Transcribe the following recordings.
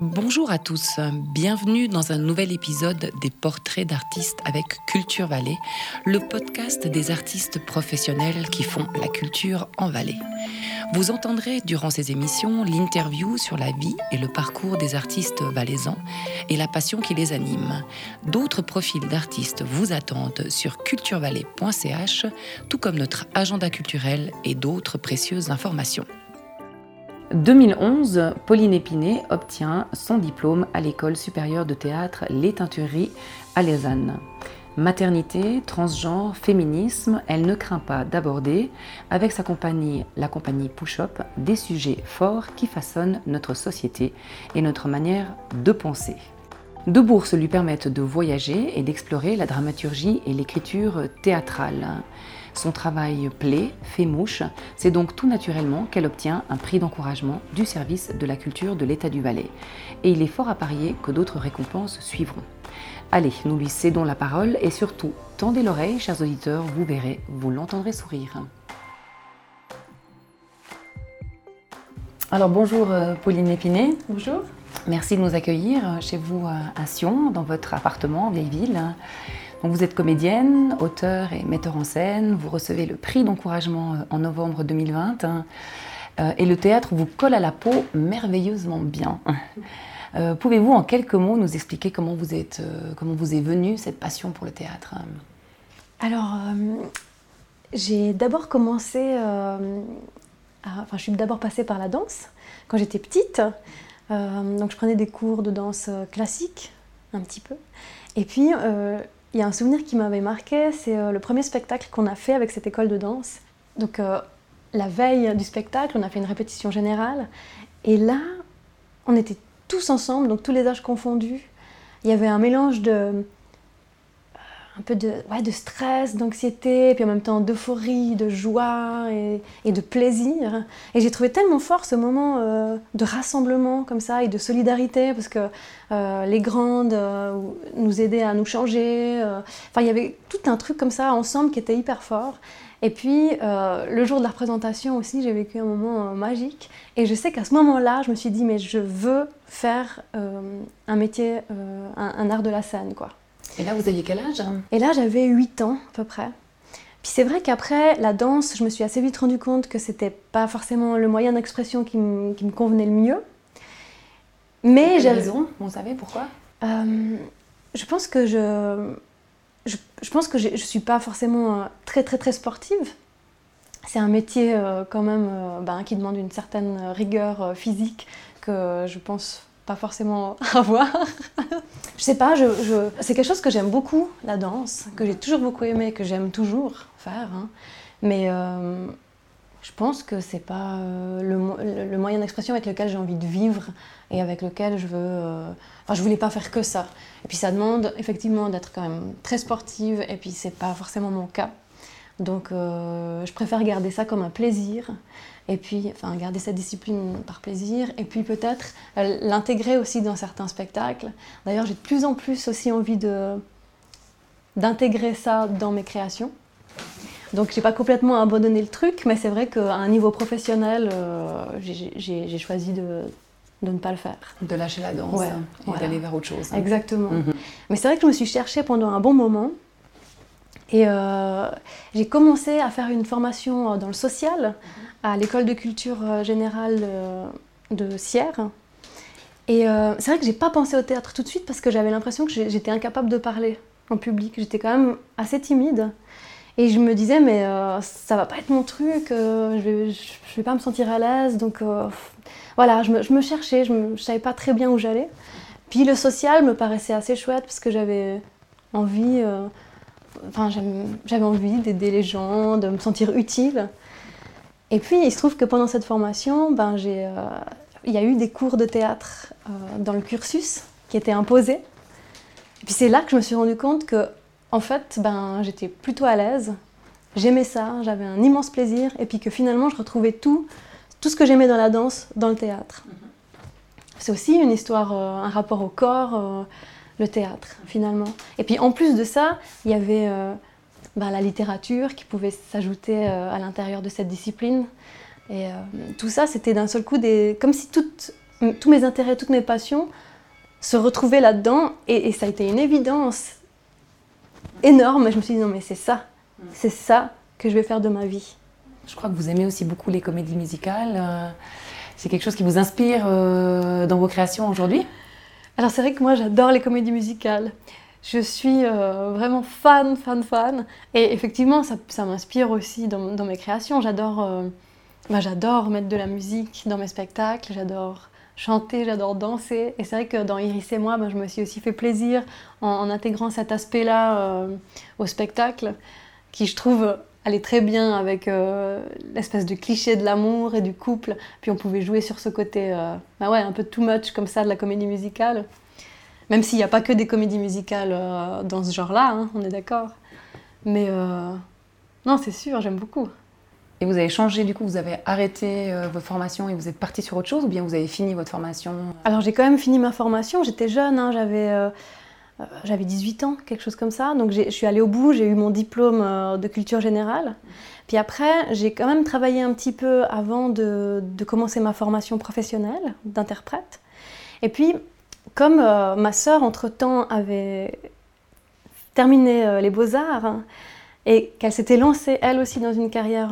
Bonjour à tous, bienvenue dans un nouvel épisode des Portraits d'artistes avec Culture Vallée, le podcast des artistes professionnels qui font la culture en Valais. Vous entendrez durant ces émissions l'interview sur la vie et le parcours des artistes valaisans et la passion qui les anime. D'autres profils d'artistes vous attendent sur culturevallée.ch, tout comme notre agenda culturel et d'autres précieuses informations. 2011, Pauline Épinay obtient son diplôme à l'école supérieure de théâtre Les Teintureries à Lausanne. Maternité, transgenre, féminisme, elle ne craint pas d'aborder, avec sa compagnie, la compagnie Push-Up, des sujets forts qui façonnent notre société et notre manière de penser. Deux bourses lui permettent de voyager et d'explorer la dramaturgie et l'écriture théâtrale. Son travail plaît, fait mouche, c'est donc tout naturellement qu'elle obtient un prix d'encouragement du service de la culture de l'État du Valais. Et il est fort à parier que d'autres récompenses suivront. Allez, nous lui cédons la parole et surtout, tendez l'oreille, chers auditeurs, vous verrez, vous l'entendrez sourire. Alors bonjour euh, Pauline Épinay. Bonjour. Merci de nous accueillir chez vous à Sion, dans votre appartement en vieille ville vous êtes comédienne, auteur et metteur en scène. Vous recevez le prix d'encouragement euh, en novembre 2020. Hein. Euh, et le théâtre vous colle à la peau merveilleusement bien. Euh, pouvez-vous en quelques mots nous expliquer comment vous, êtes, comment vous est venue cette passion pour le théâtre Alors, j'ai d'abord commencé, enfin je suis d'abord passée par la danse quand j'étais petite. donc je prenais des cours de danse classique un petit peu. Et puis il y a un souvenir qui m'avait marqué, c'est euh, le premier spectacle qu'on a fait avec cette école de danse. Donc euh, la veille du spectacle, on a fait une répétition générale. Et là, on était tous ensemble, donc tous les âges confondus. Il y avait un mélange de, un peu de, ouais, de stress, d'anxiété, puis en même temps d'euphorie, de joie et, de plaisir. Et j'ai trouvé tellement fort ce moment euh, de rassemblement comme ça et de solidarité, parce que euh, les grandes euh, nous aidaient à nous changer. Enfin, il y avait tout un truc comme ça ensemble qui était hyper fort. Et puis, le jour de la représentation aussi, j'ai vécu un moment magique. Et je sais qu'à ce moment-là, je me suis dit, mais je veux faire un métier, un, un art de la scène, quoi. Et là, vous aviez quel âge Et là, j'avais 8 ans à peu près. Puis c'est vrai qu'après la danse, je me suis assez vite rendu compte que c'était pas forcément le moyen d'expression qui, me convenait le mieux. Mais j'ai raison? Vous savez pourquoi? Euh, Je pense que je, je, pense que je, je suis pas forcément euh, très très très sportive. C'est un métier euh, quand même ben, qui demande une certaine rigueur physique que je pense pas forcément avoir. je sais pas, je, c'est quelque chose que j'aime beaucoup, la danse, que j'ai toujours beaucoup aimé, que j'aime toujours faire. Hein. Mais euh, je pense que c'est pas euh, le, moyen d'expression avec lequel j'ai envie de vivre et avec lequel je veux. Euh, enfin, je voulais pas faire que ça. Et puis ça demande effectivement d'être quand même très sportive, et puis c'est pas forcément mon cas. Donc je préfère garder ça comme un plaisir et puis enfin, garder cette discipline par plaisir, et puis peut-être euh, l'intégrer aussi dans certains spectacles. D'ailleurs, j'ai de plus en plus aussi envie de, d'intégrer ça dans mes créations. Donc j'ai pas complètement abandonné le truc, mais c'est vrai qu'à un niveau professionnel, euh, j'ai, choisi de, de, ne pas le faire. De lâcher la danse et d'aller vers autre chose. Exactement. Mhm. Mais c'est vrai que je me suis cherchée pendant un bon moment. Et euh, j'ai commencé à faire une formation dans le social à l'école de culture euh, générale euh, de Sierre. Et c'est vrai que j'ai pas pensé au théâtre tout de suite parce que j'avais l'impression que j'étais incapable de parler en public. J'étais quand même assez timide. Et je me disais, mais ça va pas être mon truc, je, vais, vais pas me sentir à l'aise. Donc voilà, je me, je me, cherchais, je, savais pas très bien où j'allais. Puis le social me paraissait assez chouette parce que j'avais envie enfin, j'avais envie d'aider les gens, de me sentir utile. Et puis, il se trouve que pendant cette formation, ben, euh, il y a eu des cours de théâtre euh, dans le cursus qui étaient imposés. Et puis c'est là que je me suis rendu compte que, en fait, ben, j'étais plutôt à l'aise, j'aimais ça, j'avais un immense plaisir, et puis que finalement, je retrouvais tout, tout ce que j'aimais dans la danse dans le théâtre. Mm-hmm. C'est aussi une histoire, euh, un rapport au corps le théâtre finalement. Et puis en plus de ça, il y avait bah, la littérature qui pouvait s'ajouter euh, à l'intérieur de cette discipline. Et euh, tout ça, c'était d'un seul coup des... comme si toutes tous mes intérêts, toutes mes passions se retrouvaient là-dedans. Et, ça a été une évidence énorme. Je me suis dit, non, mais c'est ça. C'est ça que je vais faire de ma vie. Je crois que vous aimez aussi beaucoup les comédies musicales. Euh, c'est quelque chose qui vous inspire dans vos créations aujourd'hui? Alors c'est vrai que moi j'adore les comédies musicales. Je suis euh, vraiment fan, fan, fan. Et effectivement, ça, m'inspire aussi dans, mes créations. J'adore bah, j'adore mettre de la musique dans mes spectacles. J'adore chanter, j'adore danser. Et c'est vrai que dans Iris et moi, bah, je me suis aussi fait plaisir en, intégrant cet aspect-là au spectacle, qui je trouve allait très bien avec euh, l'espèce de cliché de l'amour et du couple. Puis on pouvait jouer sur ce côté, euh, bah un peu too much comme ça de la comédie musicale. Même s'il n'y a pas que des comédies musicales euh, dans ce genre-là, hein, on est d'accord. Mais non, c'est sûr, j'aime beaucoup. Et vous avez changé, du coup, vous avez arrêté votre formation et vous êtes parti sur autre chose ou bien vous avez fini votre formation Alors j'ai quand même fini ma formation, j'étais jeune, hein, j'avais euh, j'avais 18 ans, quelque chose comme ça. Donc je suis allée au bout, j'ai eu mon diplôme euh, de culture générale. Puis après, j'ai quand même travaillé un petit peu avant de, commencer ma formation professionnelle d'interprète. Et puis, comme euh, ma sœur, entre-temps, avait terminé les beaux-arts hein, et qu'elle s'était lancée, elle aussi, dans une carrière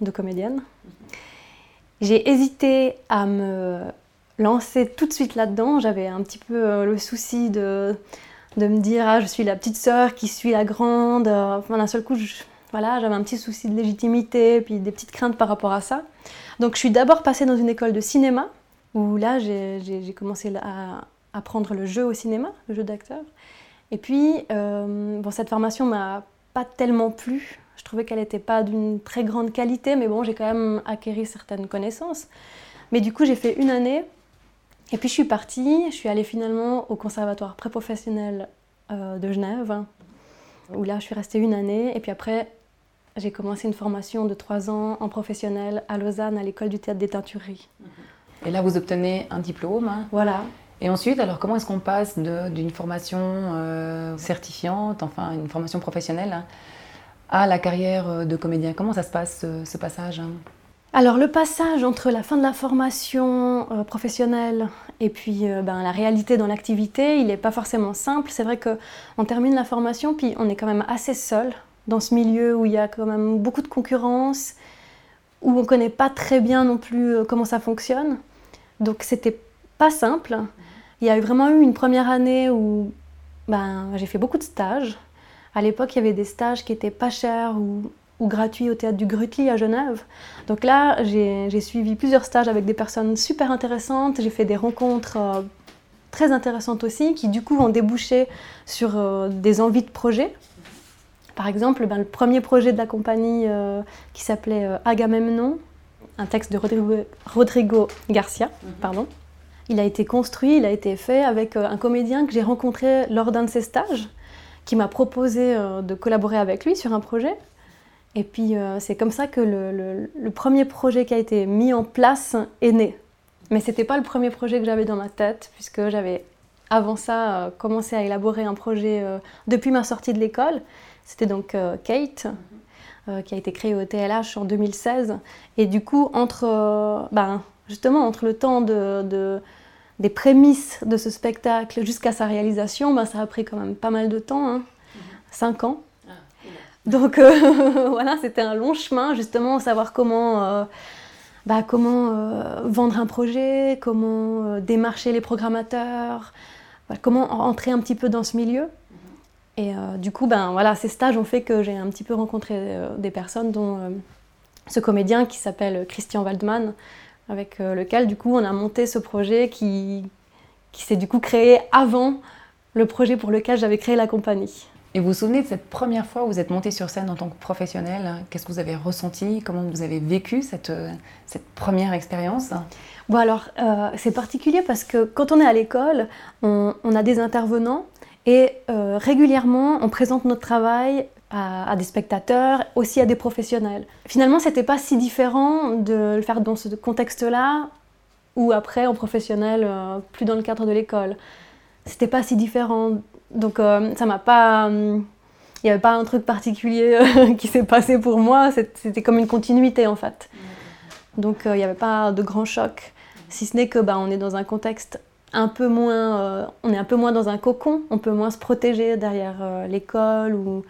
de comédienne, j'ai hésité à me lancer tout de suite là-dedans. J'avais un petit peu le souci de de me dire ah je suis la petite sœur qui suit la grande. Euh, enfin d'un seul coup, voilà, j'avais un petit souci de légitimité, puis des petites craintes par rapport à ça. Donc je suis d'abord passée dans une école de cinéma où là j'ai commencé à apprendre le jeu au cinéma, le jeu d'acteur. Et puis euh, bon cette formation m'a pas tellement plu. Je trouvais qu'elle n'était pas d'une très grande qualité, mais bon j'ai quand même acquéri certaines connaissances. Mais du coup j'ai fait une année et puis je suis partie, je suis allée finalement au conservatoire pré-professionnel euh, de Genève, où là je suis restée une année. Et puis après, j'ai commencé une formation de trois ans en professionnel à Lausanne, à l'école du théâtre des teintureries. Et là, vous obtenez un diplôme. Hein? Voilà. Et ensuite, alors comment est-ce qu'on passe d'une formation euh, certifiante, enfin une formation professionnelle, hein, à la carrière euh, de comédien? Comment ça se passe, ce, passage hein? Alors le passage entre la fin de la formation euh, professionnelle et puis euh, ben, la réalité dans l'activité, il n'est pas forcément simple. C'est vrai qu'on termine la formation, puis on est quand même assez seul dans ce milieu où il y a quand même beaucoup de concurrence, où on ne connaît pas très bien non plus euh, comment ça fonctionne. Donc c'était pas simple. Il y a vraiment eu une première année où ben, j'ai fait beaucoup de stages. À l'époque, il y avait des stages qui étaient pas chers, ou ou gratuit au théâtre du Grutli à Genève. Donc là, j'ai suivi plusieurs stages avec des personnes super intéressantes. J'ai fait des rencontres euh, très intéressantes aussi, qui du coup ont débouché sur euh, des envies de projets. Par exemple, ben, le premier projet de la compagnie euh, qui s'appelait Agamemnon, un texte de Rodrigo, Rodrigo Garcia, mhm. pardon. Il a été construit, il a été fait avec un comédien que j'ai rencontré lors d'un de ses stages, qui m'a proposé de collaborer avec lui sur un projet. Et puis euh, c'est comme ça que le, premier projet qui a été mis en place est né. Mais ce n'était pas le premier projet que j'avais dans ma tête, puisque j'avais avant ça euh, commencé à élaborer un projet euh, depuis ma sortie de l'école. C'était donc Kate, qui a été créé au TLH en 2016. Et du coup, entre, ben, justement, entre le temps de, des prémices de ce spectacle jusqu'à sa réalisation, ben, ça a pris quand même pas mal de temps, hein, cinq ans. Donc euh, voilà, c'était un long chemin, justement, savoir comment, euh, bah, comment euh, vendre un projet, comment démarcher les programmateurs, comment entrer un petit peu dans ce milieu. Et du coup, ben, voilà, ces stages ont fait que j'ai un petit peu rencontré des personnes, dont ce comédien qui s'appelle Christian Waldman, avec lequel du coup on a monté ce projet qui, qui s'est du coup créé avant le projet pour lequel j'avais créé la compagnie. Et vous vous souvenez de cette première fois où vous êtes monté sur scène en tant que professionnel? Qu'est-ce que vous avez ressenti? Comment vous avez vécu cette, euh, cette première expérience? Bon alors, euh, c'est particulier parce que quand on est à l'école, on, a des intervenants et euh, régulièrement, on présente notre travail à, des spectateurs, aussi à des professionnels. Finalement, c'était pas si différent de le faire dans ce contexte-là ou après en professionnel, plus dans le cadre de l'école. C'était pas si différent donc euh, ça m'a pas... Il n'y avait pas un truc particulier euh, qui s'est passé pour moi, c'était comme une continuité en fait. Donc euh, il n'y avait pas de grand choc. Si ce n'est que bah, on est dans un contexte un peu moins, euh, on est un peu moins dans un cocon, on peut moins se protéger derrière euh, l'école ou,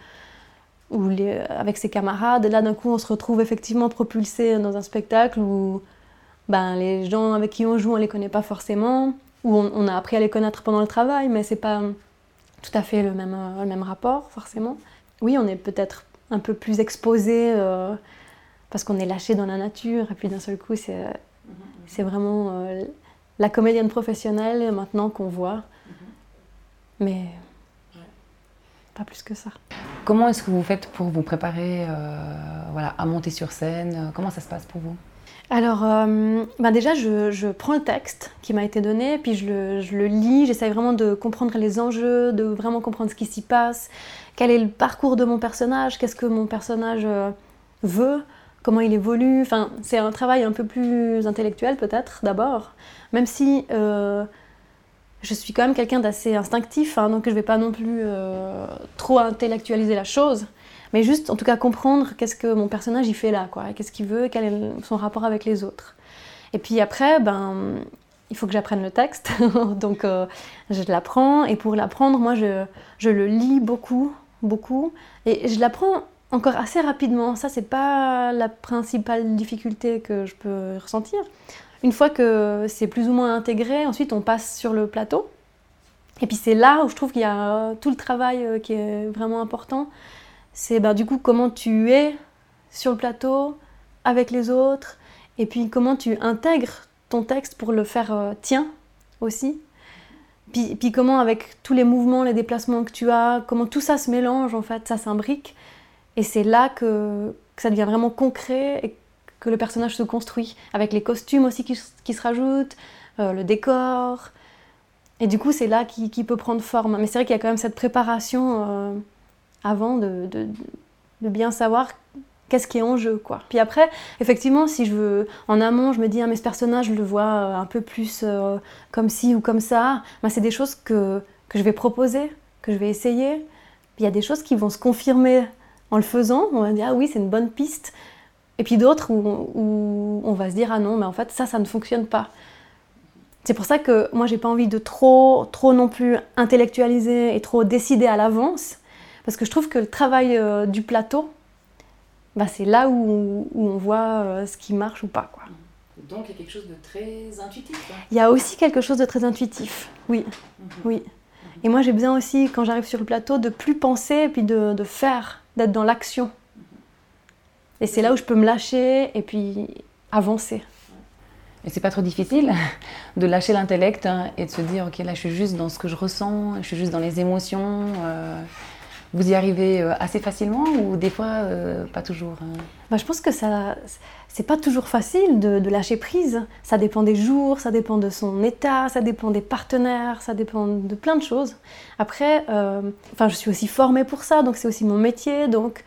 ou les, avec ses camarades. Et là, d'un coup, on se retrouve effectivement propulsé dans un spectacle où ben, les gens avec qui on joue, on les connaît pas forcément, ou on, a appris à les connaître pendant le travail, mais c'est pas tout à fait le même, le même rapport, forcément. Oui, on est peut-être un peu plus exposé euh, parce qu'on est lâché dans la nature, et puis d'un seul coup, c'est, c'est vraiment la comédienne professionnelle maintenant qu'on voit. Mhm. Mais pas plus que ça. Comment est-ce que vous faites pour vous préparer euh, voilà, à monter sur scène Comment ça se passe pour vous? Alors, euh, bah déjà, je, prends le texte qui m'a été donné, puis je le, je le lis, j'essaie vraiment de comprendre les enjeux, de vraiment comprendre ce qui s'y passe, quel est le parcours de mon personnage, qu'est-ce que mon personnage euh, veut, comment il évolue. Enfin, c'est un travail un peu plus intellectuel peut-être d'abord, même si euh, je suis quand même quelqu'un d'assez instinctif, hein, donc je ne vais pas non plus euh, trop intellectualiser la chose, mais juste en tout cas comprendre qu'est-ce que mon personnage il fait là, quoi, qu'est-ce qu'il veut, quel est son rapport avec les autres. Et puis après, ben, il faut que j'apprenne le texte, donc euh, je l'apprends, et pour l'apprendre, moi je, je le lis beaucoup, beaucoup, et je l'apprends encore assez rapidement. Ça, c'est pas la principale difficulté que je peux ressentir. Une fois que c'est plus ou moins intégré, ensuite on passe sur le plateau. Et puis c'est là où je trouve qu'il y a tout le travail euh, qui est vraiment important. C'est bah, du coup comment tu es sur le plateau avec les autres et puis comment tu intègres ton texte pour le faire euh, tien aussi. Puis, puis, comment avec tous les mouvements, les déplacements que tu as, comment tout ça se mélange en fait, ça s'imbrique. Et c'est là que, que, ça devient vraiment concret et que le personnage se construit, avec les costumes aussi qui, se rajoutent, euh, le décor. Et du coup, c'est là qu'il peut prendre forme. Mais c'est vrai qu'il y a quand même cette préparation euh, avant de, de, bien savoir qu'est-ce qui est en jeu. Quoi. Puis après, effectivement, si je veux, en amont, je me dis, ah, mais ce personnage, je le vois euh, un peu plus comme ci ou comme ça, ben, c'est des choses que, que je vais proposer, que je vais essayer. Il y a des choses qui vont se confirmer en le faisant. On va dire, ah oui, c'est une bonne piste. Et puis d'autres où, on va se dire ah non, mais en fait ça, ça ne fonctionne pas. C'est pour ça que moi j'ai pas envie de trop, trop non plus intellectualiser et trop décider à l'avance, parce que je trouve que le travail euh, du plateau, bah, c'est là où, on voit euh, ce qui marche ou pas. Quoi. Donc il y a quelque chose de très intuitif. Il y a aussi quelque chose de très intuitif, oui. Mhm. oui. Et moi j'ai besoin aussi, quand j'arrive sur le plateau, de plus penser et puis de, de faire, d'être dans l'action. Et c'est là où je peux me lâcher et puis avancer. Et c'est pas trop difficile de lâcher l'intellect hein, et de se dire ok là je suis juste dans ce que je ressens, je suis juste dans les émotions. Euh, vous y arrivez euh, assez facilement ou des fois euh, pas toujours hein? Bah, Je pense que ça c'est pas toujours facile de, de, lâcher prise. Ça dépend des jours, ça dépend de son état, ça dépend des partenaires, ça dépend de plein de choses. Après, enfin je suis aussi formée pour ça, donc c'est aussi mon métier, donc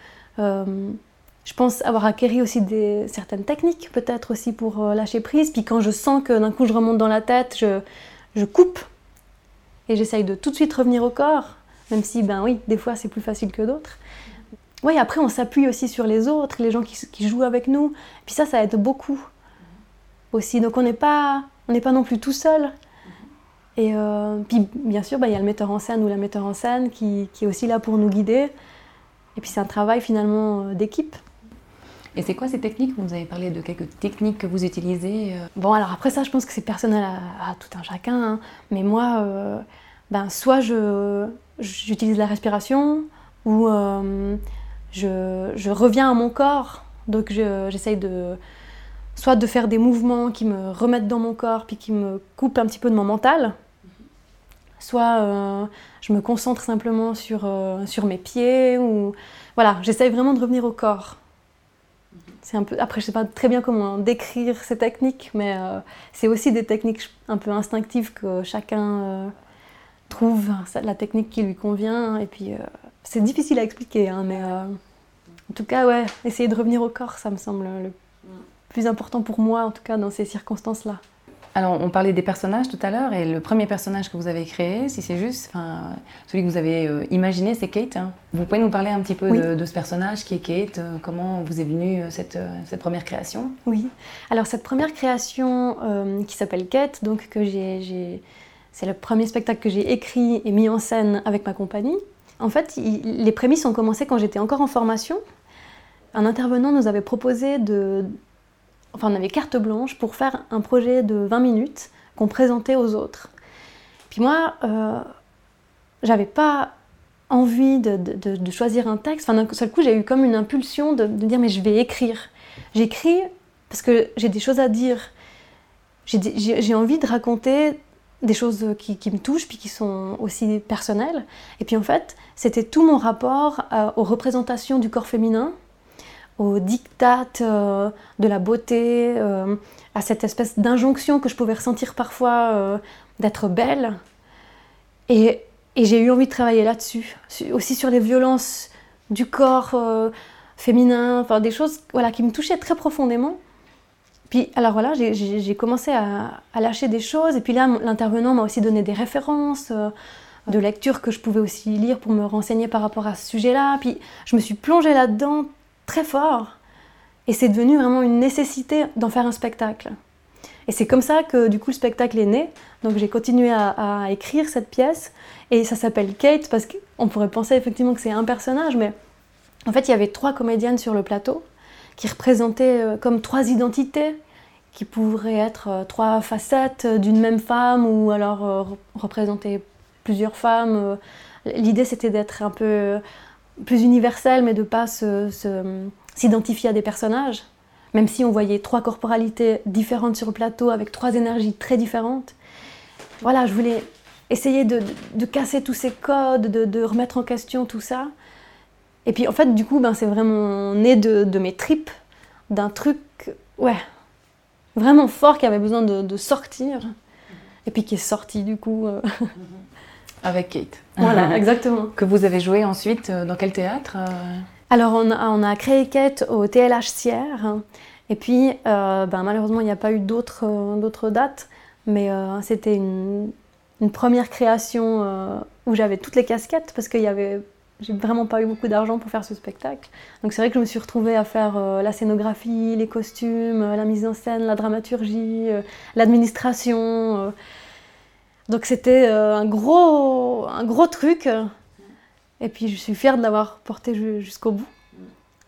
je pense avoir acquéri aussi certaines techniques, peut-être aussi pour euh, lâcher prise. Puis quand je sens que d'un coup je remonte dans la tête, je, coupe et j'essaye de tout de suite revenir au corps, même si, ben oui, des fois c'est plus facile que d'autres. Oui, après on s'appuie aussi sur les autres, les gens qui, jouent avec nous. Puis ça, ça aide beaucoup aussi. Donc on n'est pas, pas non plus tout seul. Et euh, puis bien sûr, ben, il y a le metteur en scène ou la metteur en scène qui, qui est aussi là pour nous guider. Et puis c'est un travail finalement euh, d'équipe. Et c'est quoi ces techniques? Vous nous avez parlé de quelques techniques que vous utilisez. Euh. Bon, alors après ça, je pense que c'est personnel à, tout un chacun. Hein. Mais moi, euh, ben, soit je, j'utilise la respiration, ou euh, je, je, reviens à mon corps. Donc j'essaye de soit de faire des mouvements qui me remettent dans mon corps, puis qui me coupent un petit peu de mon mental. Soit je me concentre simplement sur, sur mes pieds, ou voilà, j'essaye vraiment de revenir au corps c'est un peu, après, je sais pas très bien comment décrire ces techniques, mais euh, c'est aussi des techniques un peu instinctives que chacun euh, trouve la technique qui lui convient. Et puis, euh, c'est difficile à expliquer, hein, mais en tout cas, ouais, essayer de revenir au corps, ça me semble le plus important pour moi, en tout cas dans ces circonstances-là. Alors, on parlait des personnages tout à l'heure, et le premier personnage que vous avez créé, si c'est juste, enfin, celui que vous avez euh, imaginé, c'est Kate. hein. Vous pouvez nous parler un petit peu Oui. de, de ce personnage qui est Kate euh, Comment vous est venue euh, cette, cette première création? Oui. Alors cette première création qui s'appelle Quête, donc que j'ai, j'ai- c'est le premier spectacle que j'ai écrit et mis en scène avec ma compagnie. En fait, il- les prémices ont commencé quand j'étais encore en formation. Un intervenant nous avait proposé de, enfin on avait carte blanche pour faire un projet de 20 minutes qu'on présentait aux autres. Puis moi, euh, j'avais pas envie de, choisir un texte. Enfin, d'un seul coup, j'ai eu comme une impulsion de, dire mais je vais écrire. J'écris parce que j'ai des choses à dire. J'ai envie de raconter des choses qui, me touchent puis qui sont aussi personnelles. Et puis en fait, c'était tout mon rapport à- aux représentations du corps féminin, aux dictates euh, de la beauté, euh, à cette espèce d'injonction que je pouvais ressentir parfois euh, d'être belle. Et, j'ai eu envie de travailler là-dessus, su- aussi sur les violences du corps euh, féminin, enfin des choses voilà, qui me touchaient très profondément. Puis alors voilà, j'ai- commencé à, à lâcher des choses, et puis là, l'intervenant m'a aussi donné des références de lectures que je pouvais aussi lire pour me renseigner par rapport à ce sujet-là. Puis je me suis plongée là-dedans très fort, et c'est devenu vraiment une nécessité d'en faire un spectacle. Et c'est comme ça que du coup le spectacle est né. Donc j'ai continué à, écrire cette pièce, et ça s'appelle Kate parce qu'on pourrait penser effectivement que c'est un personnage, mais en fait il y avait trois comédiennes sur le plateau qui représentaient euh, comme trois identités, qui pourraient être euh, trois facettes d'une même femme ou alors euh, re- représenter plusieurs femmes. L'idée c'était d'être un peu plus universel, mais de pas s'identifier à des personnages. Même si on voyait trois corporalités différentes sur le plateau avec trois énergies très différentes. Voilà, je voulais essayer de, casser tous ces codes, de, remettre en question tout ça. Et puis en fait, du coup, ben, c'est vraiment né de, mes tripes, d'un truc, ouais, vraiment fort qui avait besoin de, sortir. Et puis qui est sorti du coup. euh, Avec Kate. voilà, exactement. Que vous avez joué ensuite euh, dans quel théâtre euh? Alors, on a, on a créé Quête au TLH Sierre. Et puis, euh, ben, malheureusement, il n'y a pas eu d'autres euh, dates. Mais euh, c'était une, une première création où j'avais toutes les casquettes parce qu'il y avait. J'ai vraiment pas eu beaucoup d'argent pour faire ce spectacle. Donc c'est vrai que je me suis retrouvée à faire la scénographie, les costumes, la mise en scène, la dramaturgie, l'administration. Donc c'était euh, un, gros, un gros truc. Et puis je suis fière de l'avoir porté ju- jusqu'au bout.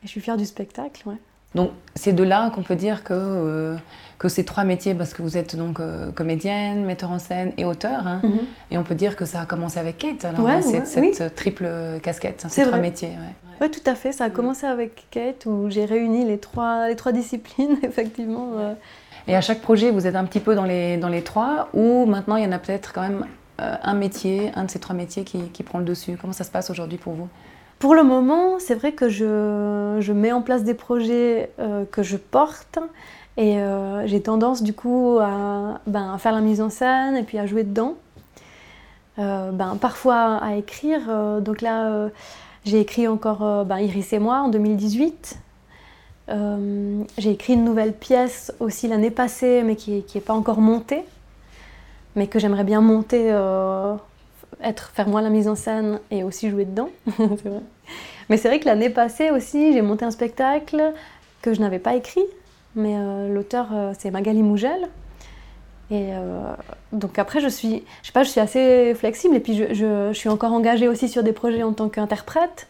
Et je suis fière du spectacle, ouais. Donc, c'est de là qu'on peut dire que, euh, que ces trois métiers, parce que vous êtes donc euh, comédienne, metteur en scène et auteur, hein, et on peut dire que ça a commencé avec Kate, alors, Ouais, hein, cette, ouais, cette triple casquette, hein, ces trois métiers. ouais. Oui, tout à fait. Ça a commencé avec Kate, où j'ai réuni les trois, les trois disciplines, effectivement. euh. Et à chaque projet, vous êtes un petit peu dans les, dans les trois, ou maintenant il y en a peut-être quand même euh, un métier, un de ces trois métiers qui, qui prend le dessus. Comment ça se passe aujourd'hui pour vous? Pour le moment, c'est vrai que je, je mets en place des projets euh, que je porte. Et euh, j'ai tendance, du coup, à, ben, faire la mise en scène et puis à jouer dedans. Ben, parfois à écrire. donc là, j'ai écrit encore ben, Iris et moi en 2018. Euh, j'ai écrit une nouvelle pièce aussi l'année passée, mais qui n'est pas encore montée, mais que j'aimerais bien monter, euh, être, faire moi la mise en scène et aussi jouer dedans. Mais c'est vrai que l'année passée aussi, j'ai monté un spectacle que je n'avais pas écrit, mais euh, l'auteur c'est Magali Mougel. Et donc après, je suis, je sais pas, je suis assez flexible et puis je suis encore engagée aussi sur des projets en tant qu'interprète.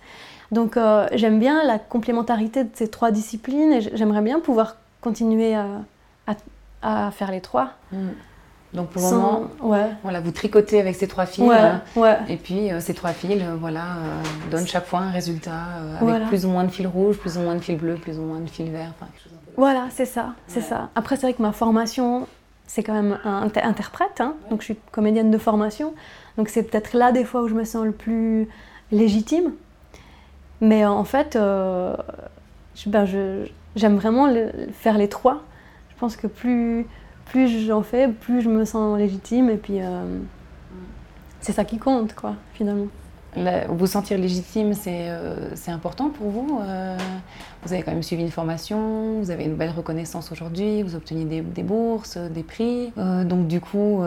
Donc euh, j'aime bien la complémentarité de ces trois disciplines et j'aimerais bien pouvoir continuer à, à- à faire les trois. Donc pour le Sans- moment, ouais, voilà, vous tricotez avec ces trois fils. ouais, hein, ouais. Et puis euh, ces trois fils, euh, voilà, euh, donnent chaque fois un résultat euh, avec Voilà. plus ou moins de fil rouge, plus ou moins de fil bleu, plus ou moins de fil vert. enfin, quelque chose un peu- Voilà, c'est ça, c'est ça. Après, c'est vrai que ma formation, c'est quand même un interprète, hein. donc je suis comédienne de formation, donc c'est peut-être là des fois où je me sens le plus légitime. Mais euh, en fait, euh, ben, j'aime vraiment faire les trois. Je pense que plus, plus j'en fais, plus je me sens légitime, et puis euh, c'est ça qui compte, quoi, finalement. vous sentir légitime, c'est important pour vous Vous avez quand même suivi une formation, vous avez une belle reconnaissance aujourd'hui, vous obtenez des, bourses, des prix. donc du coup,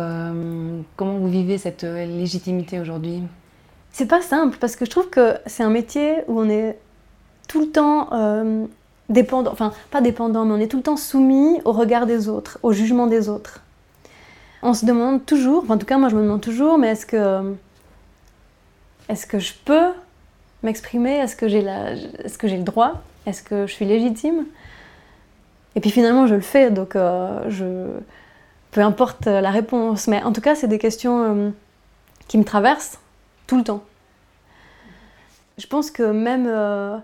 comment vous vivez cette légitimité aujourd'hui? C'est pas simple parce que je trouve que c'est un métier où on est tout le temps dépendant, enfin pas dépendant, mais on est tout le temps soumis au regard des autres, au jugement des autres. On se demande toujours, en tout cas moi je me demande toujours, mais est-ce que, est-ce que je peux m'exprimer? Est-ce que j'ai est-ce que j'ai le droit? Est-ce que je suis légitime? Et puis finalement je le fais, donc euh, je, peu importe la réponse, mais en tout cas c'est des questions euh, qui me traversent tout le temps. Je pense que même euh,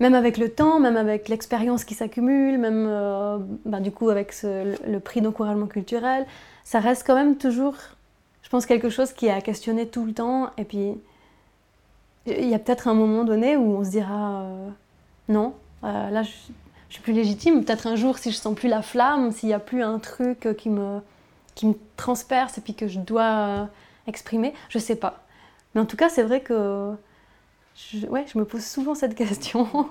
même avec le temps, même avec l'expérience qui s'accumule, même euh, bah, du coup avec le, prix d'encouragement culturel, ça reste quand même toujours, je pense, quelque chose qui est à questionner tout le temps. Et puis, il y a peut-être un moment donné où on se dira euh, non, là je, suis plus légitime. Peut-être un jour, si je sens plus la flamme, s'il n'y a plus un truc qui me, qui me transperce et puis que je dois exprimer, je sais pas. Mais en tout cas, c'est vrai que je, ouais, je me pose souvent cette question.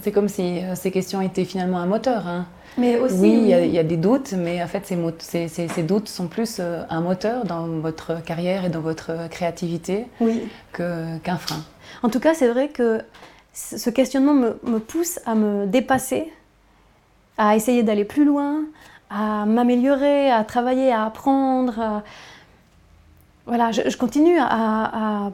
C'est comme si euh, ces questions étaient finalement un moteur. Hein. Mais aussi, oui, il y, a des doutes, mais en fait, ces, ces, ces, doutes sont plus euh, un moteur dans votre carrière et dans votre créativité oui. qu'un frein. En tout cas, c'est vrai que ce questionnement me, me, pousse à me dépasser, à essayer d'aller plus loin, à m'améliorer, à travailler, à apprendre. Voilà, je, je continue à, à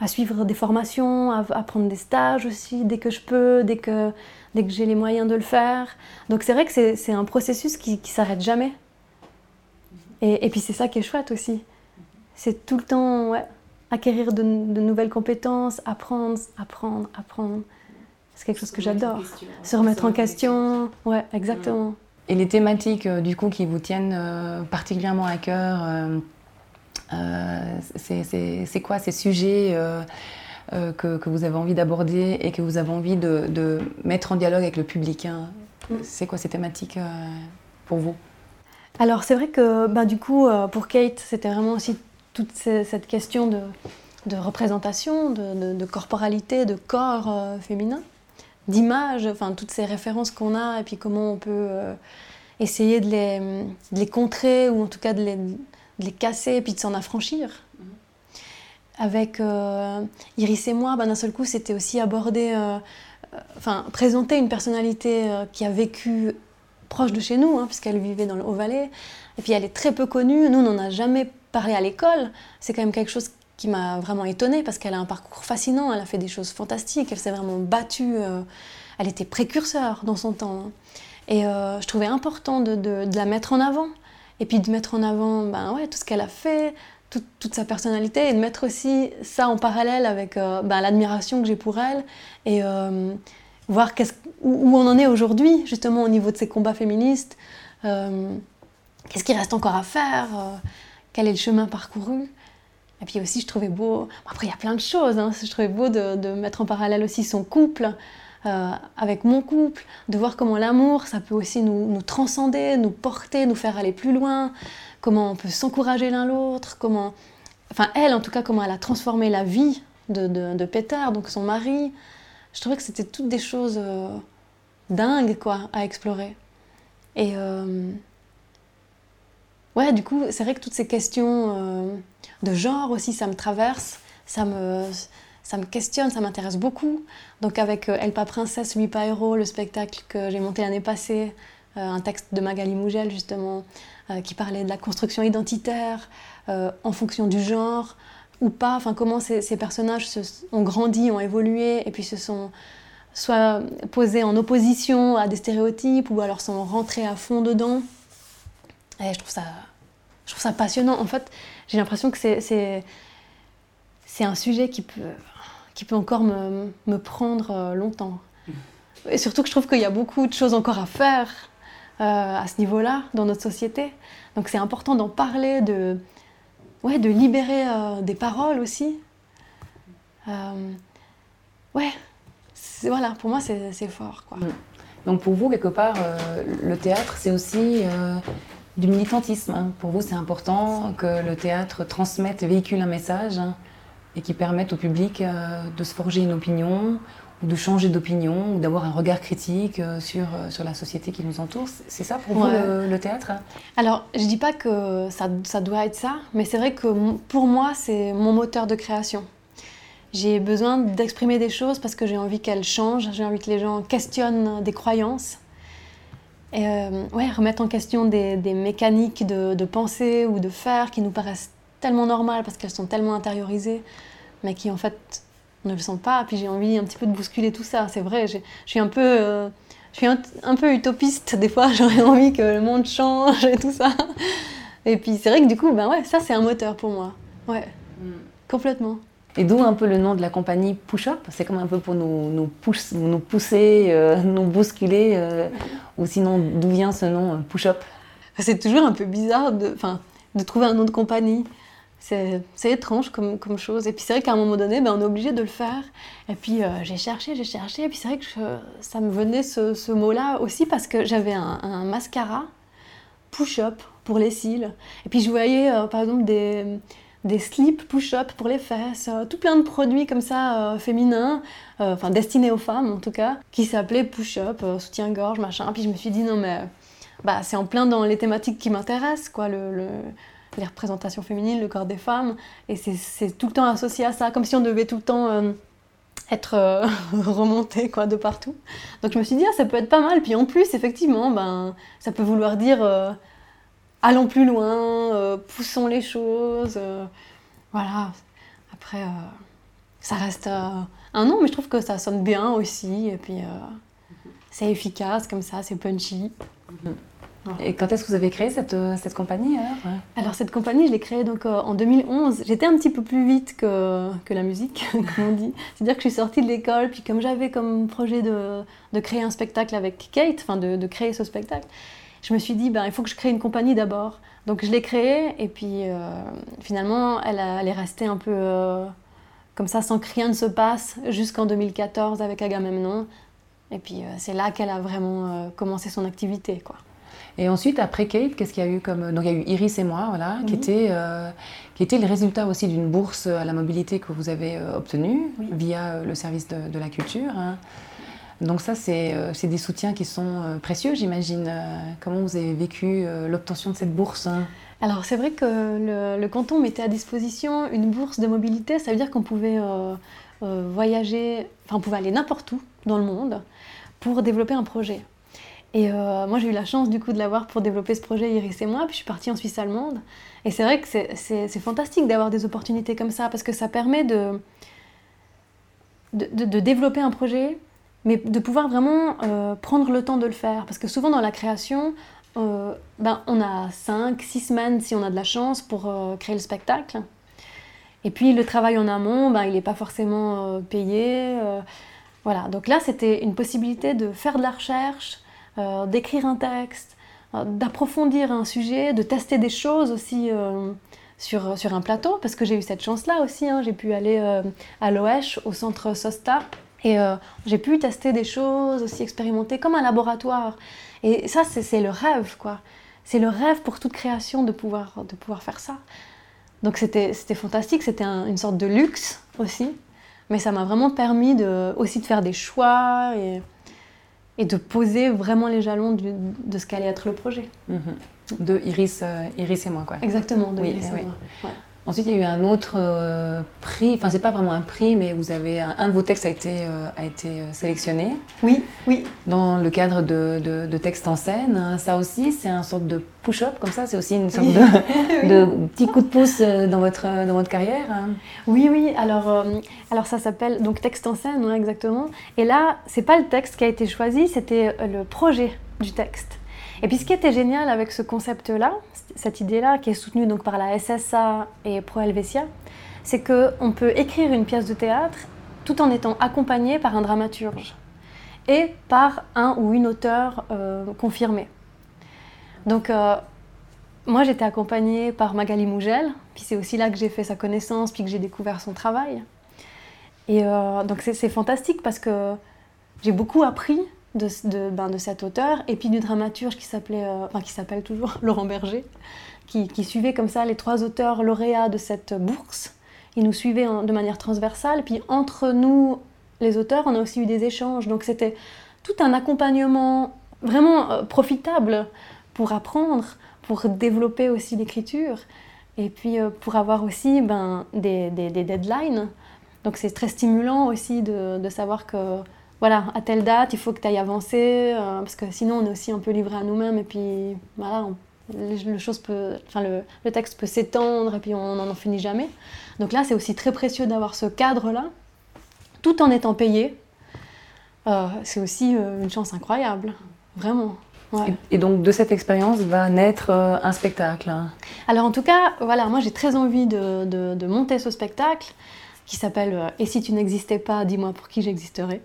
à suivre des formations, à, prendre des stages aussi, dès que je peux, dès que, dès que j'ai les moyens de le faire. Donc c'est vrai que c'est un processus qui ne s'arrête jamais. Et, et puis c'est ça qui est chouette aussi. C'est tout le temps ouais, acquérir de, de, nouvelles compétences, apprendre, apprendre, apprendre. C'est quelque chose que j'adore. Se remettre en question. Ouais, exactement. Et les thématiques euh, du coup qui vous tiennent euh, particulièrement à cœur euh, c'est quoi ces sujets euh, euh, que, que, vous avez envie d'aborder et que vous avez envie de, de, mettre en dialogue avec le public hein mm. C'est quoi ces thématiques pour vous? Alors c'est vrai que bah, du coup pour Kate c'était vraiment aussi toute cette question de, de représentation, de, de, corporalité, de corps féminin, d'image, enfin toutes ces références qu'on a et puis comment on peut essayer les, de les, contrer ou en tout cas de les, de les casser et puis de s'en affranchir. Mhm. Avec euh, Iris et moi, ben, d'un seul coup, c'était aussi aborder, euh, euh, enfin, présenter une personnalité qui a vécu proche de chez nous, hein, puisqu'elle vivait dans le Haut-Valais. Et puis elle est très peu connue. Nous, on n'en a jamais parlé à l'école. C'est quand même quelque chose qui m'a vraiment étonnée parce qu'elle a un parcours fascinant. Elle a fait des choses fantastiques. Elle s'est vraiment battue. elle était précurseur dans son temps. Hein. Et je trouvais important de, de, la mettre en avant et puis de mettre en avant ben ouais, tout ce qu'elle a fait, toute sa personnalité, et de mettre aussi ça en parallèle avec euh, ben, l'admiration que j'ai pour elle, et euh, voir où, on en est aujourd'hui, justement au niveau de ces combats féministes, euh, qu'est-ce qu'il reste encore à faire, quel est le chemin parcouru. Et puis aussi, je trouvais beau, après il y a plein de choses, hein, je trouvais beau de, de mettre en parallèle aussi son couple, euh, avec mon couple, de voir comment l'amour, ça peut aussi nous, transcender, nous porter, nous faire aller plus loin, comment on peut s'encourager l'un l'autre, comment, enfin elle en tout cas, comment elle a transformé la vie de, de, Peter, donc son mari. Je trouvais que c'était toutes des choses euh, dingues quoi à explorer. Et euh, ouais, du coup, c'est vrai que toutes ces questions de genre aussi, ça me traverse, ça me ça me questionne, ça m'intéresse beaucoup. Donc avec euh, Elle pas princesse, lui pas héros, le spectacle que j'ai monté l'année passée, euh, un texte de Magali Mougel justement, euh, qui parlait de la construction identitaire en fonction du genre ou pas, enfin comment ces, personnages ont grandi, ont évolué et puis se sont soit posés en opposition à des stéréotypes ou alors sont rentrés à fond dedans. Et je trouve ça, passionnant. En fait, j'ai l'impression que c'est un sujet qui peut qui peut encore me, me prendre euh, longtemps. Et surtout que je trouve qu'il y a beaucoup de choses encore à faire euh, à ce niveau-là dans notre société. Donc c'est important d'en parler, de, ouais, de libérer euh, des paroles aussi. ouais, voilà, pour moi c'est fort. Mm. Donc pour vous, quelque part, le théâtre, c'est aussi du militantisme. Hein. Pour vous, c'est important que le théâtre transmette, véhicule un message. Hein et qui permettent au public de se forger une opinion ou de changer d'opinion ou d'avoir un regard critique sur, sur la société qui nous entoure. C'est ça pour vous le, théâtre? Alors, je dis pas que ça, ça doit être ça, mais c'est vrai que pour moi, c'est mon moteur de création. J'ai besoin d'exprimer des choses parce que j'ai envie qu'elles changent, j'ai envie que les gens questionnent des croyances. Et euh, ouais, remettre en question des, mécaniques de, de, pensée ou de faire qui nous paraissent tellement normales parce qu'elles sont tellement intériorisées, mais qui en fait ne le sont pas. Puis j'ai envie un petit peu de bousculer tout ça, c'est vrai. Je suis un peu, euh, je suis un, peu utopiste des fois, j'aurais envie que le monde change et tout ça. Et puis c'est vrai que du coup, ben ouais, ça c'est un moteur pour moi. Ouais, mm. complètement. Et d'où un peu le nom de la compagnie Push Up? C'est comme un peu pour nous, nous, nous pousser, euh, nous bousculer. Euh, ou sinon, d'où vient ce nom Push Up? C'est toujours un peu bizarre de, de trouver un nom de compagnie. C'est étrange comme, chose. Et puis c'est vrai qu'à un moment donné, ben, on est obligé de le faire. Et puis j'ai cherché, j'ai cherché. Et puis c'est vrai que ça me venait ce, mot-là aussi parce que j'avais un, mascara push-up pour les cils. Et puis je voyais par exemple des slips push-up pour les fesses, euh, tout plein de produits comme ça euh, féminins, euh, enfin destinés aux femmes en tout cas, qui s'appelaient push-up, soutien-gorge, machin. Puis je me suis dit non mais bah, c'est en plein dans les thématiques qui m'intéressent, quoi, le, les représentations féminines, le corps des femmes, et c'est tout le temps associé à ça, comme si on devait tout le temps être remonté quoi, de partout. Donc je me suis dit, ah, ça peut être pas mal. Puis en plus, effectivement, ben, ça peut vouloir dire allons plus loin, euh, poussons les choses. Euh, voilà. Après, euh, ça reste un nom, mais je trouve que ça sonne bien aussi. Et puis, c'est efficace comme ça, c'est punchy. Et quand est-ce que vous avez créé cette, cette compagnie alors cette compagnie, je l'ai créée donc en 2011. J'étais un petit peu plus vite que, que la musique, comme on dit. C'est-à-dire que je suis sortie de l'école, puis comme j'avais comme projet de, de, créer un spectacle avec Kate, enfin de, de, créer ce spectacle, je me suis dit, ben, il faut que je crée une compagnie d'abord. Donc je l'ai créée et puis euh, finalement, elle, est restée un peu euh, comme ça, sans que rien ne se passe, jusqu'en 2014 avec Agamemnon. Et puis euh, c'est là qu'elle a vraiment commencé son activité. Quoi. Et ensuite, après Kate, qu'est-ce qu'il y a eu comme... Donc il y a eu Iris et moi, voilà, qui, mhm. était, qui était le résultat aussi d'une bourse à la mobilité que vous avez obtenue via le service de, la culture. Hein. Donc ça, euh, c'est des soutiens qui sont euh, précieux, j'imagine. Euh, comment vous avez vécu l'obtention de cette bourse hein? Alors c'est vrai que le, canton mettait à disposition une bourse de mobilité. Ça veut dire qu'on pouvait voyager, enfin on pouvait aller n'importe où dans le monde pour développer un projet. Et moi, j'ai eu la chance du coup de l'avoir pour développer ce projet, Iris et moi. Puis je suis partie en Suisse allemande. Et c'est vrai que c'est fantastique d'avoir des opportunités comme ça parce que ça permet de, développer un projet mais de pouvoir vraiment euh, prendre le temps de le faire. Parce que souvent dans la création, euh, ben, on a 5, 6 semaines si on a de la chance pour euh, créer le spectacle. Et puis le travail en amont, ben, il n'est pas forcément payé. voilà, donc là c'était une possibilité de faire de la recherche, d'écrire un texte, d'approfondir un sujet, de tester des choses aussi. Sur, sur, un plateau, parce que j'ai eu cette chance-là aussi. Hein. J'ai pu aller à l'OESH, au centre SOSTA, et euh, j'ai pu tester des choses, aussi expérimenter comme un laboratoire. Et ça, c'est le rêve, quoi. C'est le rêve pour toute création de pouvoir, de pouvoir faire ça. Donc c'était fantastique, c'était une sorte de luxe aussi. Mais ça m'a vraiment permis de, aussi de faire des choix et, et de poser vraiment les jalons de ce qu'allait être le projet. Mhm. De Iris, euh, Iris et moi, quoi. Exactement, de Iris et moi. Ensuite, il y a eu un autre euh, prix, enfin, c'est pas vraiment un prix, mais vous avez un, de vos textes a été, euh, a été euh, sélectionné. Oui, oui. Dans le cadre de, de, textes en scène. Ça aussi, c'est un sorte de push-up, comme ça, c'est aussi une sorte de, de, petit coup de pouce dans votre, dans votre carrière. Hein. Oui, oui. Alors, alors ça s'appelle donc texte en scène, exactement. Et là, c'est pas le texte qui a été choisi, c'était le projet du texte. Et puis ce qui était génial avec ce concept-là, cette idée-là, qui est soutenue donc par la SSA et Pro Helvetia, c'est qu'on peut écrire une pièce de théâtre tout en étant accompagné par un dramaturge et par un ou une auteur euh, confirmée. Donc euh, moi j'étais accompagnée par Magali Mougel, puis c'est aussi là que j'ai fait sa connaissance, puis que j'ai découvert son travail. Et euh, donc c'est fantastique parce que j'ai beaucoup appris de, ben, de, cet auteur, et puis du dramaturge qui s'appelait, euh, enfin qui s'appelle toujours Laurent Berger, qui, qui, suivait comme ça les trois auteurs lauréats de cette bourse. ils nous suivaient de manière transversale. Puis entre nous, les auteurs, on a aussi eu des échanges. Donc c'était tout un accompagnement vraiment euh, profitable pour apprendre, pour développer aussi l'écriture. Et puis euh, pour avoir aussi ben, des, des, deadlines. Donc c'est très stimulant aussi de, de, savoir que, voilà, à telle date, il faut que tu ailles avancer, euh, parce que sinon on est aussi un peu livré à nous-mêmes, et puis voilà, le, chose peut, enfin, le, le texte peut s'étendre, et puis on n'en finit jamais. Donc là, c'est aussi très précieux d'avoir ce cadre-là, tout en étant payé. Euh, c'est aussi une chance incroyable, vraiment. Et, donc de cette expérience va naître euh, un spectacle. Hein. Alors en tout cas, voilà, moi j'ai très envie de, de, monter ce spectacle qui s'appelle euh, Et si tu n'existais pas, dis-moi pour qui j'existerais.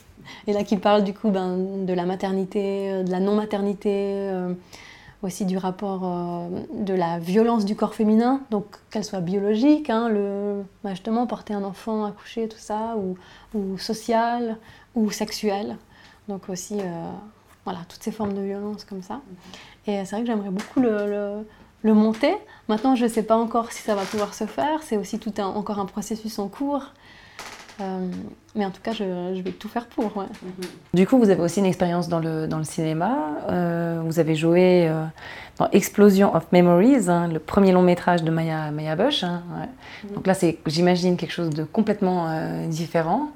et là qui parle du coup ben, de la maternité, euh, de la non-maternité, aussi du rapport de la violence du corps féminin, donc qu'elle soit biologique, hein, le, ben, justement porter un enfant, accoucher, tout ça, ou, ou social, ou sexuel. Donc aussi voilà, toutes ces formes de violence comme ça. Et c'est vrai que j'aimerais beaucoup le, monter. Maintenant, je ne sais pas encore si ça va pouvoir se faire. C'est aussi tout un, encore un processus en cours. Euh, mais en tout cas, je, je, vais tout faire pour. Ouais. Du coup, vous avez aussi une expérience dans le, dans le cinéma. Euh, vous avez joué euh, dans Explosion of Memories, hein, le premier long métrage de Maya, Maya Bush. Hein, ouais. Donc là, c'est, j'imagine, quelque chose de complètement différent.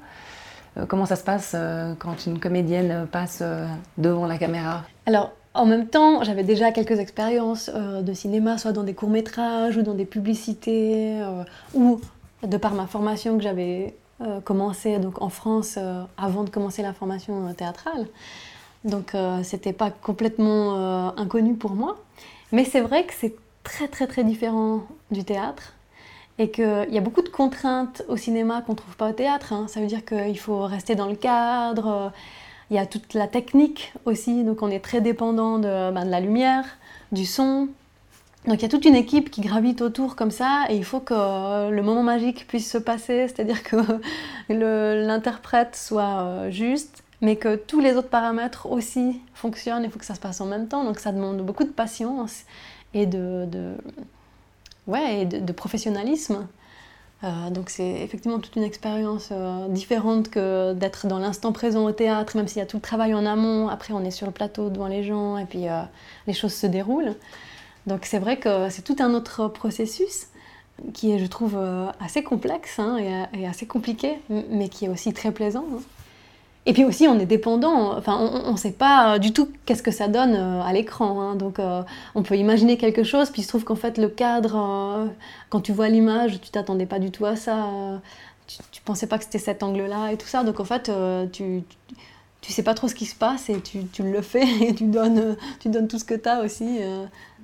Comment ça se passe quand une comédienne passe devant la caméra? Alors, en même temps, j'avais déjà quelques expériences de cinéma, soit dans des courts-métrages ou dans des publicités, ou de par ma formation que j'avais commencé donc, en France avant de commencer la formation théâtrale. Donc, c'était pas complètement inconnu pour moi. Mais c'est vrai que c'est très, très, très différent du théâtre et qu'il y a beaucoup de contraintes au cinéma qu'on ne trouve pas au théâtre. Hein. Ça veut dire qu'il faut rester dans le cadre, il y a toute la technique aussi, donc on est très dépendant de, ben, de la lumière, du son. Donc il y a toute une équipe qui gravite autour comme ça et il faut que le moment magique puisse se passer, c'est-à-dire que l'interprète soit euh, juste, mais que tous les autres paramètres aussi fonctionnent, il faut que ça se passe en même temps, donc ça demande beaucoup de patience et de ouais, et de, professionnalisme. Euh, donc c'est effectivement toute une expérience euh, différente que d'être dans l'instant présent au théâtre, même s'il y a tout le travail en amont. Après, on est sur le plateau devant les gens et puis euh, les choses se déroulent. Donc c'est vrai que c'est tout un autre processus qui est, je trouve, assez complexe hein, et, assez compliqué, mais qui est aussi très plaisant. Hein. Et puis aussi, on est dépendant. Enfin, on ne sait pas du tout qu'est-ce que ça donne euh, à l'écran. Hein. Donc, euh, on peut imaginer quelque chose, puis il se trouve qu'en fait, le cadre, euh, quand tu vois l'image, tu t'attendais pas du tout à ça. tu, tu pensais pas que c'était cet angle-là et tout ça. Donc, en fait, tu, tu sais pas trop ce qui se passe et tu, le fais et tu donnes, tu donnes tout ce que tu as aussi.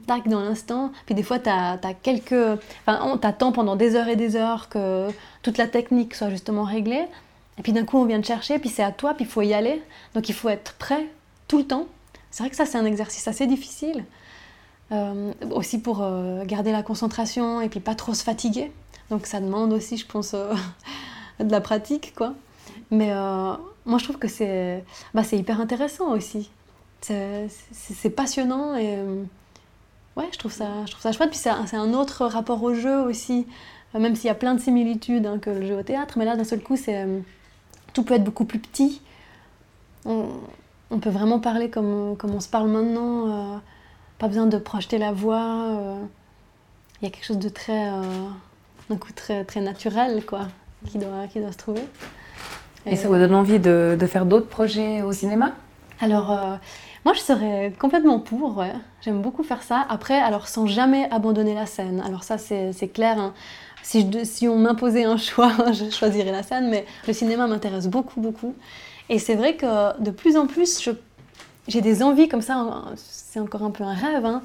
tac, dans l'instant. Puis des fois, tu as, quelques. Enfin, on t'attend pendant des heures et des heures que toute la technique soit justement réglée. Et puis d'un coup, on vient te chercher, puis c'est à toi, puis il faut y aller. Donc il faut être prêt tout le temps. C'est vrai que ça, c'est un exercice assez difficile. Euh, aussi pour euh, garder la concentration et puis pas trop se fatiguer. Donc ça demande aussi, je pense, euh, de la pratique, quoi. Mais moi, je trouve que c'est bah, hyper intéressant aussi. C'est passionnant et ouais, je trouve ça, je trouve ça chouette. Puis c'est un, autre rapport au jeu aussi, même s'il y a plein de similitudes hein, que le jeu au théâtre. Mais là, d'un seul coup, c'est tout peut être beaucoup plus petit. On, peut vraiment parler comme, comme, on se parle maintenant. Euh, pas besoin de projeter la voix. Euh. Il y a quelque chose de très, euh, d'un coup très, très naturel quoi, qui, doit, qui doit se trouver. Et, ça vous donne envie de, de faire d'autres projets au cinéma? Alors, moi je serais complètement pour. Ouais. J'aime beaucoup faire ça. Après, alors sans jamais abandonner la scène. Alors ça c'est clair. Hein si, on m'imposait un choix, je choisirais la scène, mais le cinéma m'intéresse beaucoup, beaucoup. Et c'est vrai que de plus en plus, j'ai des envies comme ça, c'est encore un peu un rêve, hein,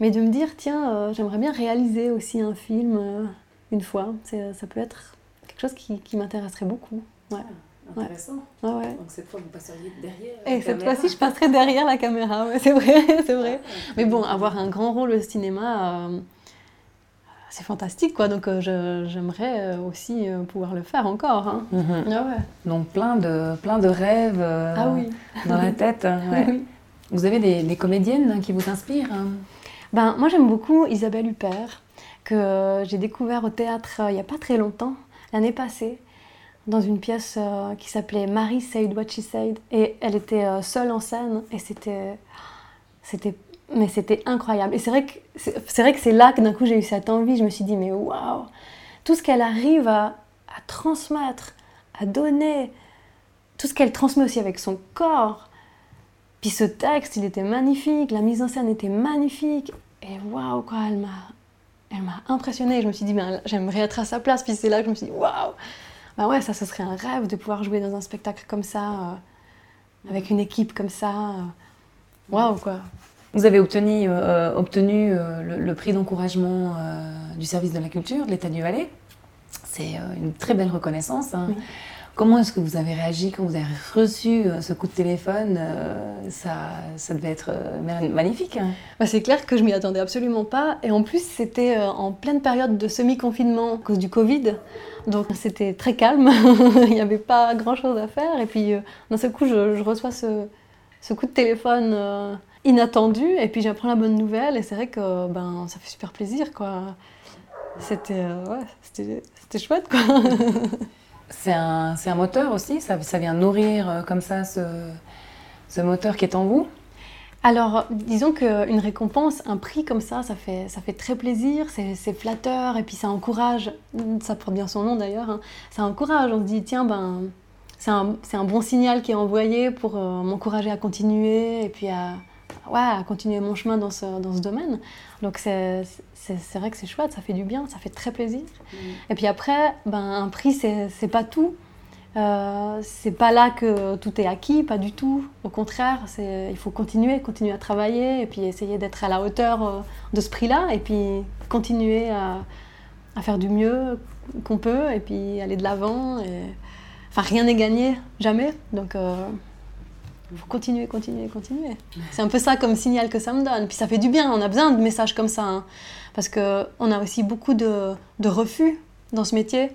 mais de me dire, tiens, euh, j'aimerais bien réaliser aussi un film euh, une fois. Ça peut être quelque chose qui, m'intéresserait beaucoup. Ouais. Ah, intéressant. Ouais. Ouais, Donc cette fois, vous passeriez derrière. Et cette fois-ci, je passerai derrière la caméra. c'est vrai, c'est vrai. Ah, mais bon, avoir un grand rôle au cinéma. Euh, c'est fantastique, quoi. Donc euh, j'aimerais euh, aussi euh, pouvoir le faire encore. Hein. Mhm. Ah Donc plein de, plein de rêves ah dans la tête. Vous avez des, des, comédiennes qui vous inspirent hein? Ben, Moi, j'aime beaucoup Isabelle Huppert, que j'ai découvert au théâtre il n'y a pas très longtemps, l'année passée, dans une pièce qui s'appelait Marie Said What She Said. Et elle était seule en scène, et c'était. C'était mais c'était incroyable. Et c'est vrai que c'est là que d'un coup j'ai eu cette envie. Je me suis dit mais waouh, tout ce qu'elle arrive à, transmettre, à donner, tout ce qu'elle transmet aussi avec son corps. Puis ce texte, il était magnifique, la mise en scène était magnifique. Et waouh quoi, elle m'a elle impressionnée. Je me suis dit ben, j'aimerais être à sa place. Puis c'est là que je me suis dit waouh, ben ouais ça ce serait un rêve de pouvoir jouer dans un spectacle comme ça, euh, avec une équipe comme ça. Waouh quoi. Vous avez obtenu, euh, obtenu euh, le, prix d'encouragement euh, du service de la culture de l'État du Valais. C'est une très belle reconnaissance. Hein. Comment est-ce que vous avez réagi quand vous avez reçu ce coup de téléphone ça, ça devait être magnifique. Hein. Bah, c'est clair que je m'y attendais absolument pas. Et en plus, c'était en pleine période de semi-confinement à cause du Covid. Donc c'était très calme. Il n'y avait pas grand-chose à faire. Et puis d'un seul coup, je, je reçois ce, ce, coup de téléphone inattendu et puis j'apprends la bonne nouvelle et c'est vrai que ben ça fait super plaisir quoi. C'était euh, ouais, c'était chouette quoi. c'est un, un, moteur aussi, ça, ça vient nourrir euh, comme ça ce, ce, moteur qui est en vous? Alors, disons qu'une récompense, un prix comme ça, ça fait, ça fait très plaisir, c'est flatteur, et puis ça encourage, ça prend bien son nom d'ailleurs, hein, ça encourage, on se dit, tiens, ben, c'est un, un, bon signal qui est envoyé pour euh, m'encourager à continuer, et puis à, ouais, à continuer mon chemin dans ce, dans ce domaine. Donc c'est vrai que c'est chouette, ça fait du bien, ça fait très plaisir. Mm. Et puis après, ben, un prix, c'est pas tout. Euh, c'est pas là que tout est acquis, pas du tout. Au contraire, il faut continuer, continuer à travailler et puis essayer d'être à la hauteur euh, de ce prix-là et puis continuer à, à faire du mieux qu'on peut et puis aller de l'avant. Et... Enfin, rien n'est gagné, jamais. Donc, euh, faut continuer, continuer, continuer. C'est un peu ça comme signal que ça me donne. Puis ça fait du bien, on a besoin de messages comme ça. Hein. parce qu'on a aussi beaucoup de, refus dans ce métier,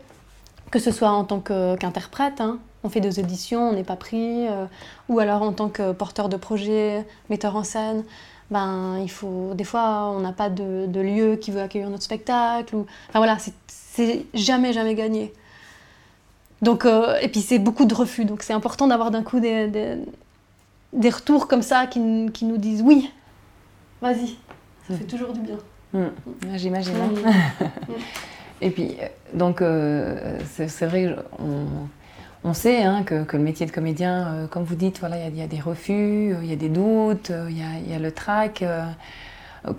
que ce soit en tant qu'interprète. hein. On fait des auditions, on n'est pas pris. Euh, ou alors en tant que porteur de projet, metteur en scène. Ben, il faut, des fois, on n'a pas de, lieu qui veut accueillir notre spectacle. Enfin voilà, c'est jamais, jamais gagné. Donc, euh, et puis c'est beaucoup de refus, donc c'est important d'avoir d'un coup des, des retours comme ça qui, qui nous disent oui, vas-y, ça mm. fait toujours du bien. Mm. J'imagine. Mm. Et puis, euh, donc, euh, c'est vrai, on, on sait hein, que, que, le métier de comédien, euh, comme vous dites, voilà, il y, y, a des refus, il y a des doutes, il y a, y a, le trac. Euh,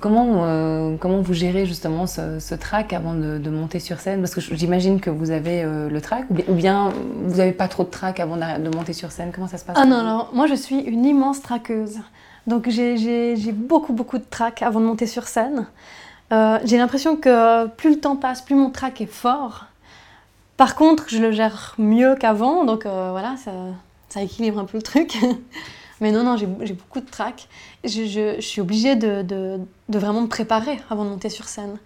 comment vous gérez justement ce, ce track avant de, monter sur scène? Parce que j'imagine que vous avez euh, le track, ou bien, vous n'avez pas trop de track avant de monter sur scène. Comment ça se passe? Ah non, alors moi je suis une immense traqueuse. Donc j'ai beaucoup, beaucoup de track avant de monter sur scène. Euh, j'ai l'impression que plus le temps passe, plus mon track est fort. Par contre, je le gère mieux qu'avant, donc euh, voilà, ça équilibre un peu le truc. Mais non, non, j'ai beaucoup de trac. Je, suis obligée de, vraiment me préparer avant de monter sur scène.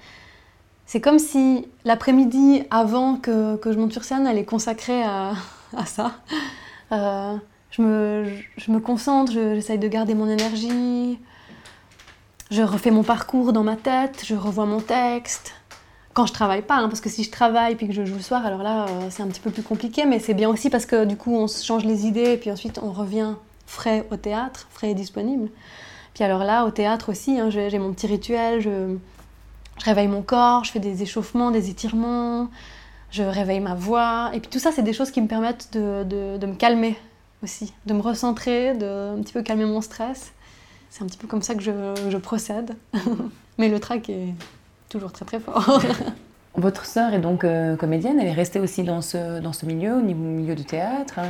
C'est comme si l'après-midi, avant que, je monte sur scène, elle est consacrée à, ça. Euh, je, me, je, me, concentre, j'essaye de garder mon énergie. Je refais mon parcours dans ma tête, je revois mon texte. Quand je travaille pas, hein, parce que si je travaille puis que je joue le soir, alors là, euh, c'est un petit peu plus compliqué, mais c'est bien aussi parce que du coup, on se change les idées et puis ensuite, on revient frais au théâtre, frais et disponible. Puis alors là, au théâtre aussi, hein, j'ai mon petit rituel, je, je, réveille mon corps, je fais des échauffements, des étirements, je réveille ma voix. Et puis tout ça, c'est des choses qui me permettent de, de, de, me calmer aussi, de me recentrer, de un petit peu calmer mon stress. C'est un petit peu comme ça que je, je procède. Mais le trac est toujours très très fort. Votre sœur est donc euh, comédienne, elle est restée aussi dans ce, dans ce milieu, au milieu du théâtre. Hein.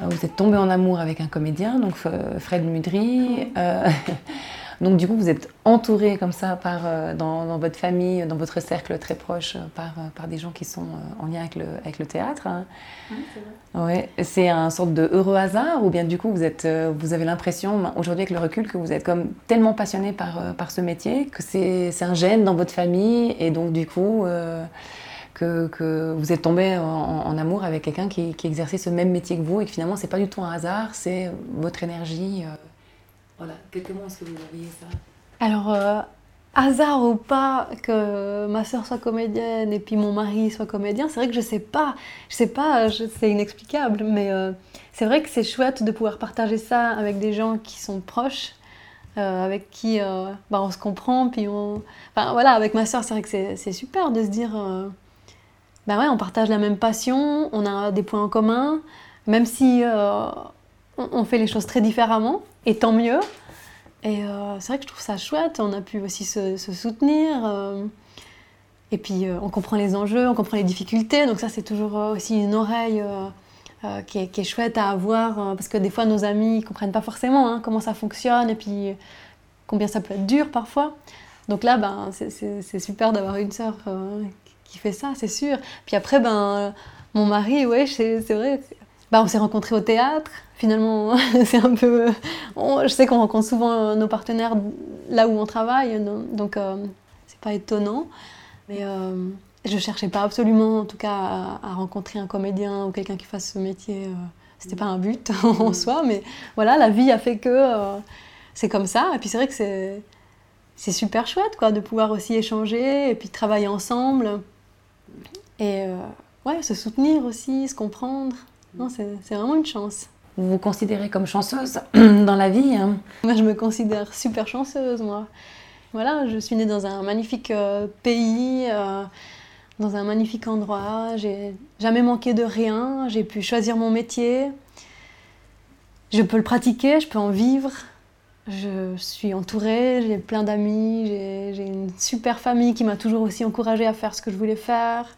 Euh, vous êtes tombé en amour avec un comédien, donc Fred Mudry. Euh, donc du coup, vous êtes entouré comme ça par, euh, dans, dans, votre famille, dans votre cercle très proche, par, par des gens qui sont en lien avec le, avec le théâtre. Hein. C'est. Ouais. C'est un sorte de heureux hasard ou bien du coup, vous, êtes, vous avez l'impression, aujourd'hui avec le recul, que vous êtes comme tellement passionné par, par ce métier, que c'est un gène dans votre famille et donc du coup que, vous êtes tombé en, amour avec quelqu'un qui, exerçait ce même métier que vous et que finalement c'est pas du tout un hasard, c'est votre énergie. Euh. Voilà, quelques mots, est-ce que vous voyez ça? Alors, euh, hasard ou pas que ma soeur soit comédienne et puis mon mari soit comédien, c'est vrai que je sais pas, je sais pas, c'est inexplicable, mais euh, c'est vrai que c'est chouette de pouvoir partager ça avec des gens qui sont proches, avec qui bah, on se comprend, puis on, enfin voilà, avec ma soeur, c'est vrai que c'est super de se dire, bah ouais, on partage la même passion, on a des points en commun, même si on fait les choses très différemment, et tant mieux. Et euh, c'est vrai que je trouve ça chouette, on a pu aussi se, soutenir. Euh, et puis euh, on comprend les enjeux, on comprend les difficultés, donc ça c'est toujours aussi une oreille qui est, chouette à avoir, parce que des fois nos amis ne comprennent pas forcément hein, comment ça fonctionne, et puis combien ça peut être dur parfois. Donc là, ben, c'est super d'avoir une sœur qui fait ça, c'est sûr. Puis après, ben, mon mari, ouais, c'est vrai, ben, on s'est rencontrés au théâtre, finalement, c'est un peu. je sais qu'on rencontre souvent nos partenaires là où on travaille, donc euh, c'est pas étonnant. Mais euh, je cherchais pas absolument, en tout cas, à, rencontrer un comédien ou quelqu'un qui fasse ce métier. Euh, c'était pas un but en mm. soi, mais voilà, la vie a fait que euh, c'est comme ça. Et puis c'est vrai que c'est, c'est super chouette, quoi, de pouvoir aussi échanger et puis travailler ensemble. Et ouais, se soutenir aussi, se comprendre. Non, c'est, c'est vraiment une chance. Vous vous considérez comme chanceuse dans la vie hein Moi, je me considère super chanceuse, moi. Voilà, je suis née dans un magnifique euh, pays, euh, dans un magnifique endroit. J'ai jamais manqué de rien. J'ai pu choisir mon métier. Je peux le pratiquer, je peux en vivre. Je suis entourée, j'ai plein d'amis, j'ai une super famille qui m'a toujours aussi encouragée à faire ce que je voulais faire.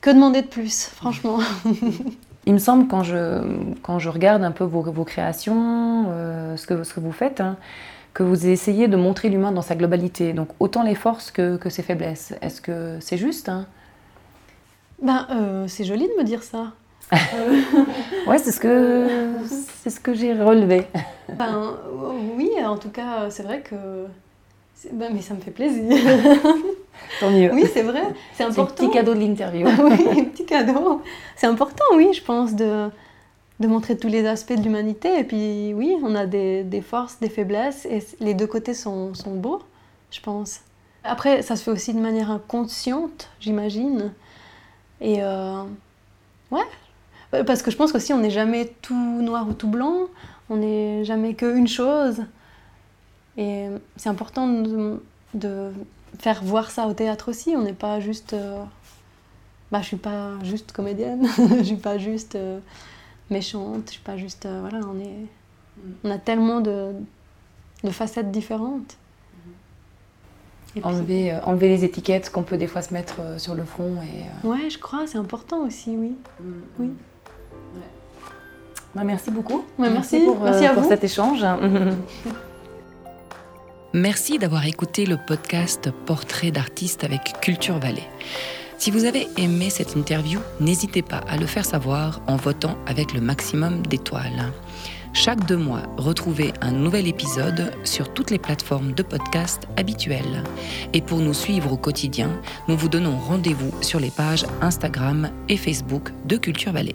Que demander de plus, franchement Il me semble, quand je, quand je regarde un peu vos, vos créations, euh, ce, que, ce que vous faites, hein, que vous essayez de montrer l'humain dans sa globalité. Donc autant les forces que, que ses faiblesses. Est-ce que c'est juste hein? Ben, euh, C'est joli de me dire ça. ouais, c'est ce que, c'est ce que j'ai relevé. Ben, oui, en tout cas, c'est vrai que ben, mais ça me fait plaisir. Tant mieux. Oui, c'est vrai. C'est important. un petit cadeau de l'interview. oui, un petit cadeau. C'est important, oui, je pense, de, de montrer tous les aspects de l'humanité. Et puis, oui, on a des, des, forces, des faiblesses, et les deux côtés sont, sont, beaux, je pense. Après, ça se fait aussi de manière inconsciente, j'imagine. Et euh, ouais, parce que je pense qu'aussi, on n'est jamais tout noir ou tout blanc. On n'est jamais qu'une chose. Et c'est important de, faire voir ça au théâtre aussi. On n'est pas juste. Euh, bah, je suis pas juste comédienne, je suis pas juste euh, méchante, je suis pas juste. Euh, voilà, on, est, on a tellement de, facettes différentes. enlever, enlever les étiquettes qu'on peut des fois se mettre sur le front. Et, Ouais, je crois, c'est important aussi, oui. Mm. oui. Bah, merci beaucoup. merci, pour, merci pour cet échange. Merci d'avoir écouté le podcast Portrait d'artiste avec Culture Vallée. Si vous avez aimé cette interview, n'hésitez pas à le faire savoir en votant avec le maximum d'étoiles. Chaque deux mois, retrouvez un nouvel épisode sur toutes les plateformes de podcast habituelles. Et pour nous suivre au quotidien, nous vous donnons rendez-vous sur les pages Instagram et Facebook de Culture Vallée.